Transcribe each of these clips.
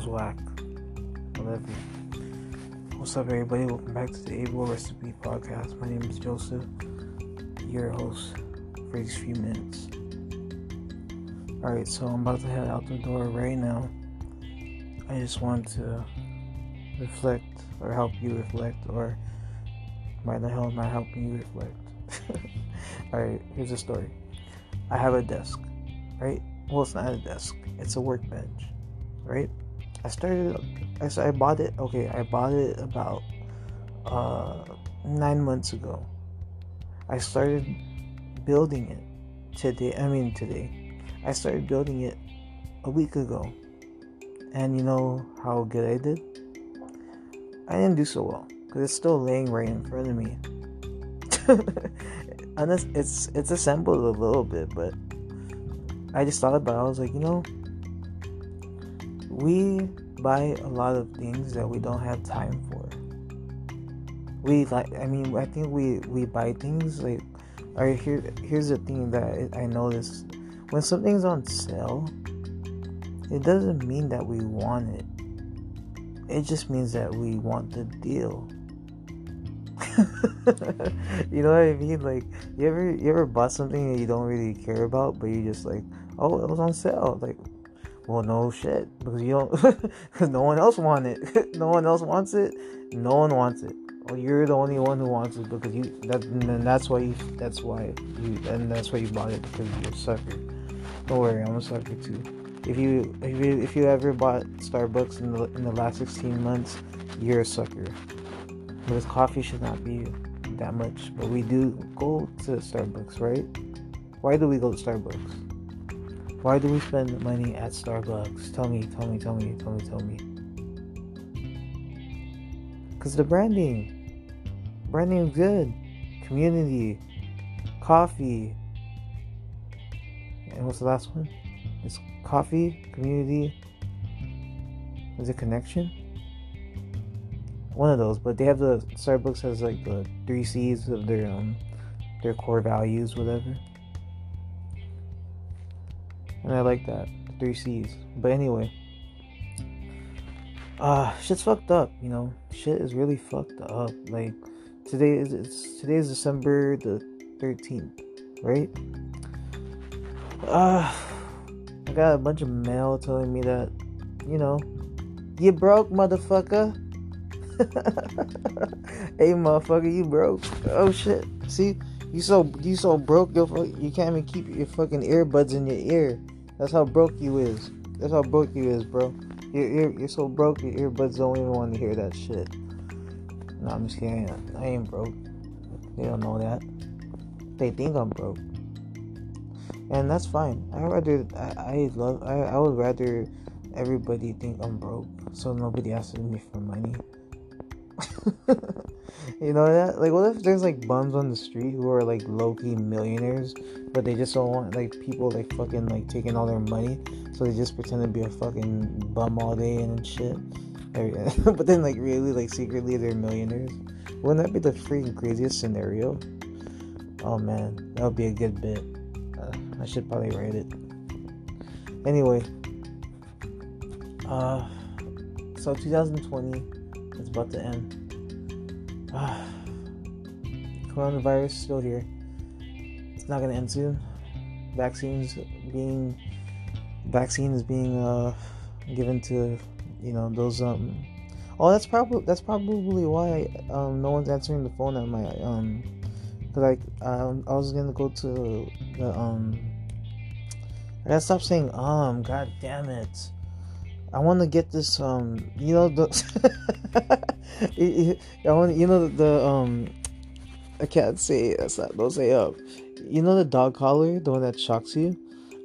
Was whack. Whatever. What's up, everybody? Welcome back to the Able Recipe Podcast. My name is Joseph, your host for these few minutes. Alright, so I'm about to head out the door right now. I just want to reflect or help you reflect, or why the hell am I helping you reflect? Alright, here's a story. I have a desk, right? Well, it's not a desk, it's a workbench, right? I started. I I bought it. Okay, I bought it about uh, nine months ago. I started building it today. I mean today. I started building it a week ago, and you know how good I did. I didn't do so well because it's still laying right in front of me. and it's, it's it's assembled a little bit, but I just thought about. it. I was like, you know we buy a lot of things that we don't have time for. We like, I mean, I think we we buy things like. Alright, here here's the thing that I noticed: when something's on sale, it doesn't mean that we want it. It just means that we want the deal. you know what I mean? Like, you ever you ever bought something that you don't really care about, but you just like, oh, it was on sale. Like, well, no shit, because you don't, because no one else wants it. no one else wants it. No one wants it. Well, you're the only one who wants it because you. That and that's why you. That's why you. And that's why you bought it because you're a sucker. Don't worry, I'm a sucker too. If you if you if you ever bought Starbucks in the in the last 16 months, you're a sucker. Because coffee should not be that much, but we do go to Starbucks, right? Why do we go to Starbucks? Why do we spend money at Starbucks? Tell me, tell me, tell me, tell me, tell me. Because the branding. Branding is good. Community. Coffee. And what's the last one? It's coffee, community. Is it connection? One of those, but they have the Starbucks has like the three C's of their um their core values, whatever and I like that. Three C's. But anyway, uh, shit's fucked up. You know, shit is really fucked up. Like today is it's today is December the thirteenth, right? Uh, I got a bunch of mail telling me that, you know, you broke, motherfucker. hey, motherfucker, you broke. Oh shit. See, you so you so broke. You you can't even keep your fucking earbuds in your ear. That's how broke you is. That's how broke you is, bro. You're, you're, you're so broke, your earbuds don't even want to hear that shit. No, I'm just kidding. I ain't broke. They don't know that. They think I'm broke. And that's fine. I rather, I, I love, I, I would rather everybody think I'm broke so nobody asks me for money. you know that? Like, what if there's like bums on the street who are like low key millionaires, but they just don't want like people like fucking like taking all their money, so they just pretend to be a fucking bum all day and shit. but then like really like secretly they're millionaires. Wouldn't that be the freaking craziest scenario? Oh man, that would be a good bit. Uh, I should probably write it. Anyway, uh, so 2020 is about to end. Ah, coronavirus still here. It's not gonna end soon. Vaccines being vaccine is being uh, given to you know those um. Oh, that's probably that's probably why um no one's answering the phone at my um. Cause like um, I was gonna go to the um. I gotta stop saying um. God damn it. I want to get this um you know the I want you know the um I can't say that's not don't say up. You know the dog collar the one that shocks you?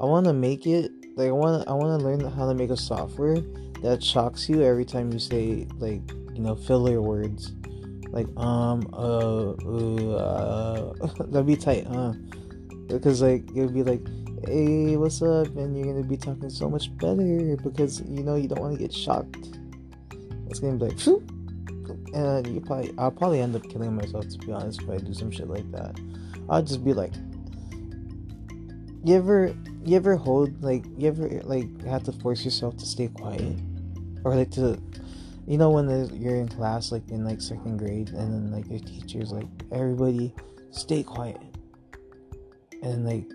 I want to make it like I want I want to learn how to make a software that shocks you every time you say like you know filler words. Like um uh, uh, uh that'd be tight huh? Because like it would be like hey, what's up? And you're gonna be talking so much better because you know you don't want to get shocked. It's gonna be like, Phew! and you probably, I'll probably end up killing myself to be honest if I do some shit like that. I'll just be like, you ever, you ever hold like, you ever like have to force yourself to stay quiet? or like to you know when you're in class like in like second grade and then like your teacher's like everybody stay quiet and like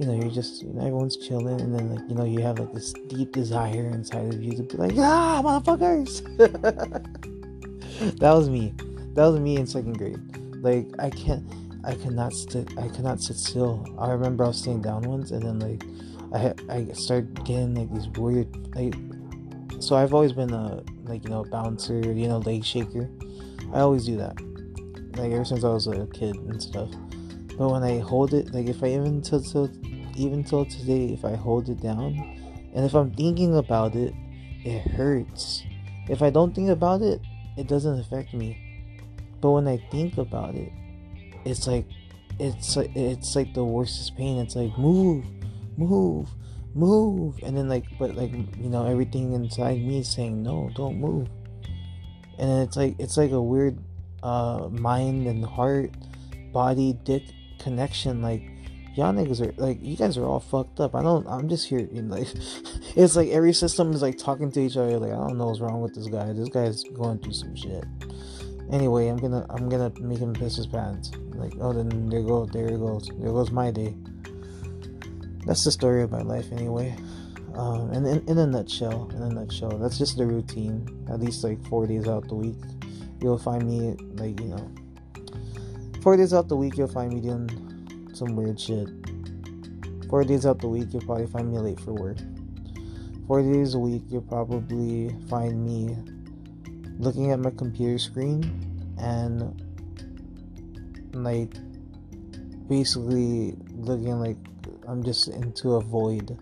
you know you're just you know everyone's chilling and then like you know you have like this deep desire inside of you to be like ah motherfuckers! That was me. That was me in second grade. Like i can't i cannot sit i cannot sit still. I remember i was sitting down once and then like i i started getting like these weird like so I've always been a like you know bouncer, you know leg shaker. I always do that, like ever since I was a kid and stuff. But when I hold it, like if I even till, till even till today, if I hold it down, and if I'm thinking about it, it hurts. If I don't think about it, it doesn't affect me. But when I think about it, it's like it's like it's like the worstest pain. It's like move, move, move and then like but like you know everything inside me is saying no don't move and it's like it's like a weird uh mind and heart body dick connection like y'all niggas are like you guys are all fucked up. I don't i'm just here know, like it's like every system is like talking to each other like i don't know what's wrong with this guy. This guy's going through some shit. Anyway i'm gonna i'm gonna make him piss his pants. Like oh then there go there goes. There goes my day. That's the story of my life anyway. Um, and in, in a nutshell, in a nutshell, that's just the routine. At least like four days out the week, you'll find me like you know, four days out the week you'll find me doing some weird shit. Four days out the week you'll probably find me late for work. Four days a week you'll probably find me looking at my computer screen and like basically looking like I'm just into a void.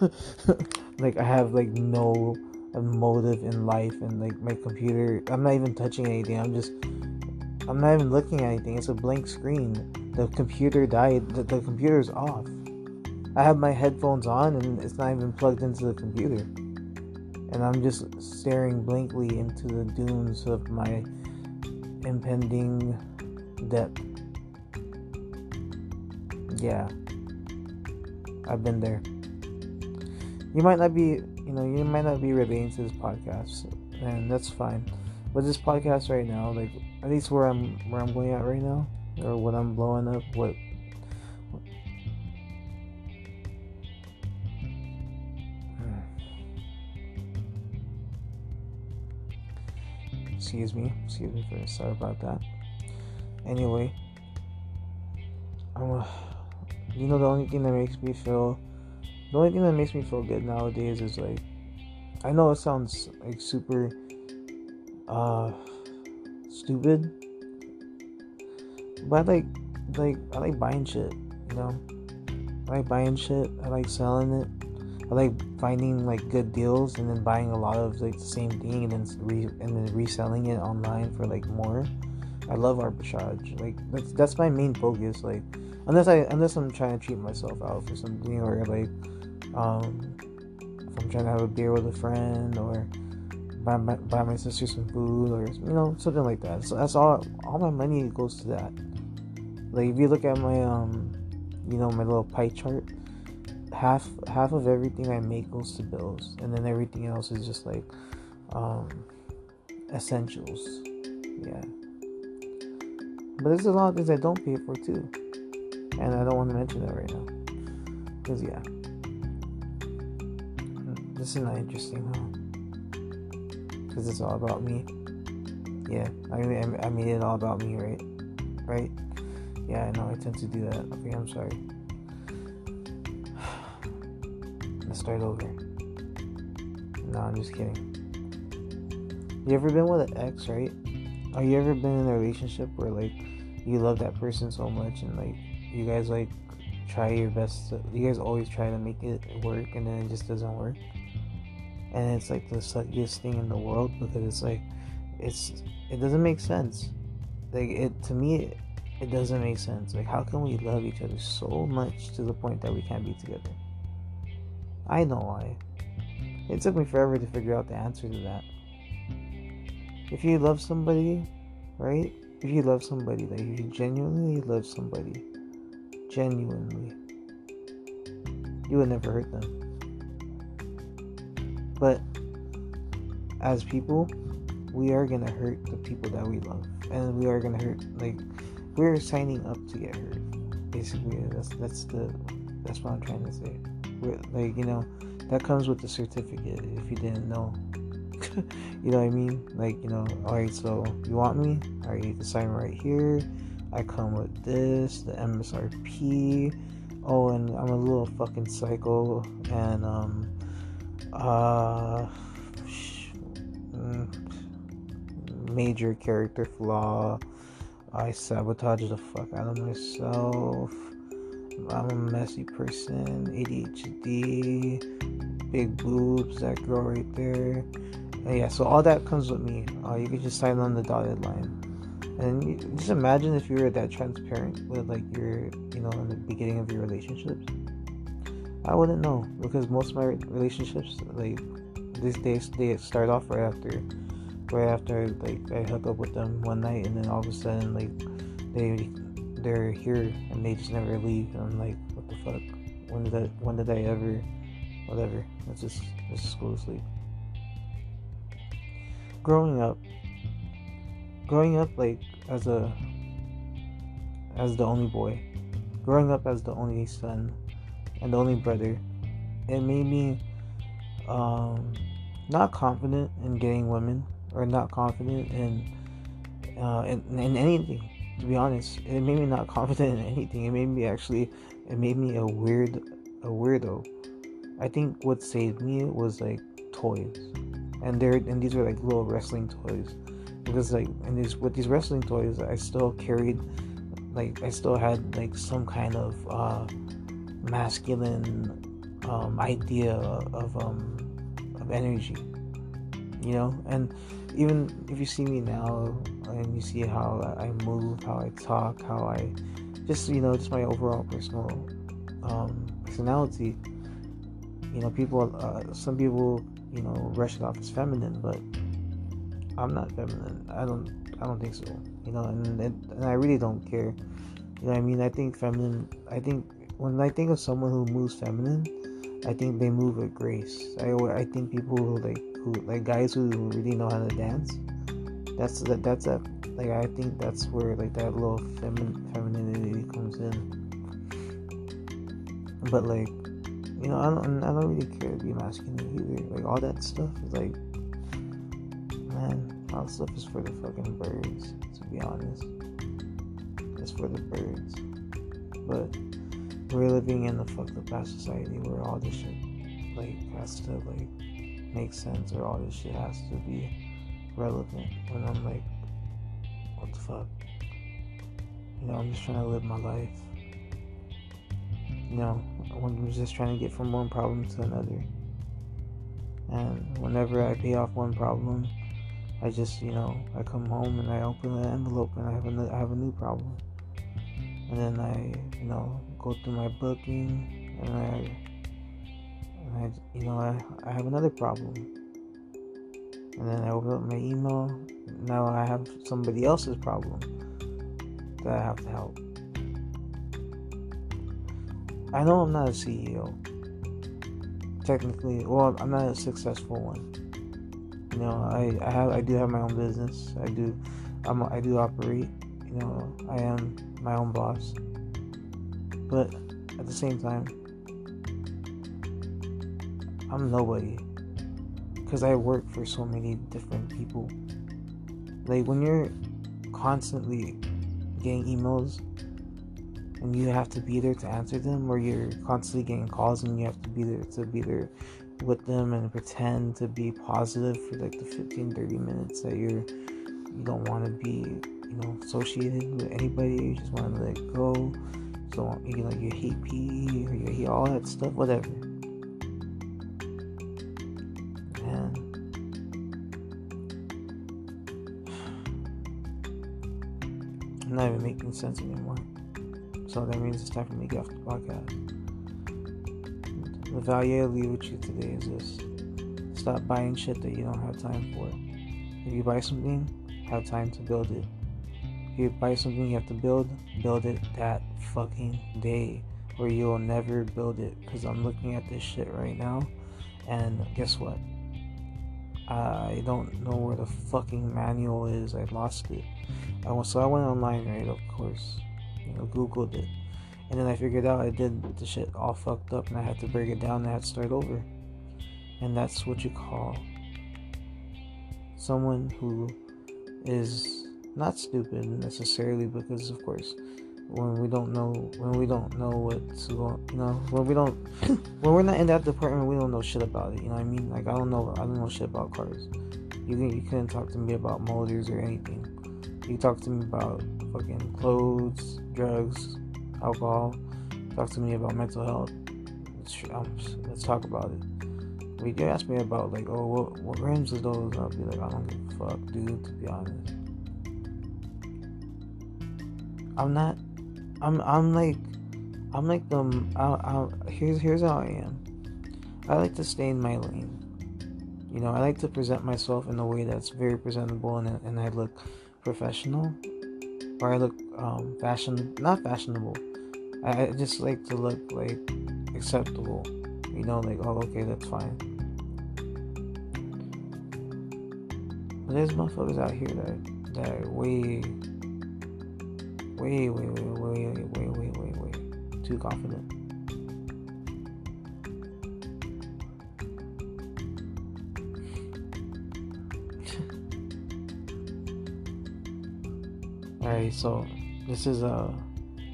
like I have like no motive in life and like my computer I'm not even touching anything. I'm just I'm not even looking at anything. It's a blank screen. The computer died. The, the computer's off. I have my headphones on and it's not even plugged into the computer. And I'm just staring blankly into the dunes of my impending death. Yeah. I've been there. You might not be, you know, you might not be relating to this podcast, and that's fine. But this podcast right now, like at least where I'm where I'm going at right now, or what I'm blowing up, what excuse me excuse me for sorry about that. Anyway i'm uh, you know the only thing that makes me feel the only thing that makes me feel good nowadays is like I know it sounds like super uh stupid but I like like I like buying shit you know? I like buying shit. I like selling it. I like finding like good deals and then buying a lot of like the same thing and then re- and then reselling it online for like more. I love arbitrage. Like that's that's my main focus like unless I unless I'm trying to treat myself out for something or like um if I'm trying to have a beer with a friend or buy my, buy my sister some food or you know something like that. So that's all all my money goes to that. Like if you look at my um you know my little pie chart, half half of everything I make goes to bills, and then everything else is just like um essentials. Yeah. But there's a lot of things I don't pay for too and I don't want to mention that right now. Because, yeah. This is not interesting, huh? Because it's all about me. Yeah, I mean, I made it all about me, right? Right? Yeah, I know, I tend to do that. Okay, I'm sorry. Let's start over. No, I'm just kidding. You ever been with an ex, right? Or you ever been in a relationship where, like, you love that person so much and, like, you guys like try your best to, you guys always try to make it work and then it just doesn't work and it's like the suckiest thing in the world because it's like it's it doesn't make sense like it to me it, doesn't make sense. Like how can we love each other so much to the point that we can't be together? I know why. It took me forever to figure out the answer to that. If you love somebody right? If you love somebody like you genuinely love somebody genuinely, you would never hurt them. But as people, we are gonna hurt the people that we love, and we are gonna hurt like we're signing up to get hurt. Basically, that's that's the that's what I'm trying to say. We're, like you know, that comes with the certificate. If you didn't know, you know what I mean? Like you know, all right. So you want me? All right, you can sign right here. I come with this, the MSRP. Oh, and I'm a little fucking psycho, and um, uh, mm, major character flaw. I sabotage the fuck out of myself. I'm a messy person, ADHD, big boobs that girl right there. And yeah, so all that comes with me. Uh, you can just sign on the dotted line. And you, just imagine if you were that transparent with like your, you know, in the beginning of your relationships. I wouldn't know because most of my relationships, like these days, they start off right after, right after like I hook up with them one night, and then all of a sudden like they they're here and they just never leave. And I'm like, what the fuck? When did I when did I ever? Whatever. Let's just let's just go to sleep. Growing up, growing up like as a as the only boy, growing up as the only son and the only brother, it made me um, not confident in getting women or not confident in, uh, in in anything. To be honest, it made me not confident in anything. It made me actually, it made me a weird, a weirdo. I think what saved me was like toys, and there and these were like little wrestling toys because like and these with these wrestling toys I still carried like I still had like some kind of uh, masculine um, idea of um, of energy, you know. And even if you see me now and you see how I move, how I talk, how I just you know just my overall personal um, personality, you know, people uh, some people you know rush it off as feminine, but I'm not feminine. I don't. I don't think so. You know, and, and, and I really don't care. You know I mean? I think feminine. I think when I think of someone who moves feminine, I think they move with grace. I I think people who like who like guys who really know how to dance. That's that. That's a like I think that's where like that little feminine femininity comes in. But like, you know, I don't. I don't really care to be masculine either. Like all that stuff is like man, all stuff is for the fucking birds, to be honest. It's for the birds. But we're living in the fucked up ass society where all this shit like has to like make sense or all this shit has to be relevant. And I'm like, what the fuck? You know, I'm just trying to live my life. You know, I'm just trying to get from one problem to another. And whenever I pay off one problem, I just, you know, I come home and I open the envelope and I have a, I have a new problem. And then I, you know, go through my booking and I, I, you know, I, I have another problem. And then I open up my email. Now I have somebody else's problem that I have to help. I know I'm not a CEO. Technically, well, I'm not a successful one you know, I, I have I do have my own business. I do I'm I do operate. You know, I am my own boss. But at the same time, I'm nobody. Because I work for so many different people. Like when you're constantly getting emails and you have to be there to answer them, or you're constantly getting calls and you have to be there to be there with them and pretend to be positive for like the 15 30 minutes that you're you don't want to be you know associated with anybody. You just want to let go. So you know you hate PE or you hate all that stuff whatever not even making sense anymore so that means it's time for me to get off the podcast the value I leave with you today is this stop buying shit that you don't have time for. If you buy something, have time to build it. If you buy something you have to build, build it that fucking day, or you'll never build it. Because I'm looking at this shit right now, and guess what? I don't know where the fucking manual is. I lost it. I went, so I went online, right? Of course, you know, Googled it, and then I figured out I did the shit all fucked up, and I had to break it down and I had to start over. And that's what you call someone who is not stupid necessarily, because of course when we don't know when we don't know what's going you know when we don't when we're not in that department we don't know shit about it you know what i mean like i don't know i don't know shit about cars you you couldn't talk to me about motors or anything you talk to me about fucking clothes drugs alcohol talk to me about mental health let's, let's talk about it but you ask me about like oh what, what rims are those i'll be like i don't give a fuck dude to be honest i'm not I'm I'm like I'm like the I, I, here's here's how I am. I like to stay in my lane. You know, I like to present myself in a way that's very presentable and and I look professional, or I look um, fashion not fashionable. I, just like to look like acceptable. You know, like oh okay that's fine. But there's motherfuckers out here that that are way way, way, way, way, way, way, way, way too confident. So this is a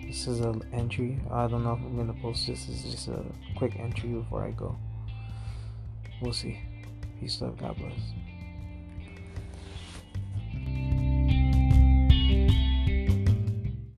this is an entry. I don't know if I'm gonna post this. This is just a quick entry before I go. We'll see. Peace love, God bless.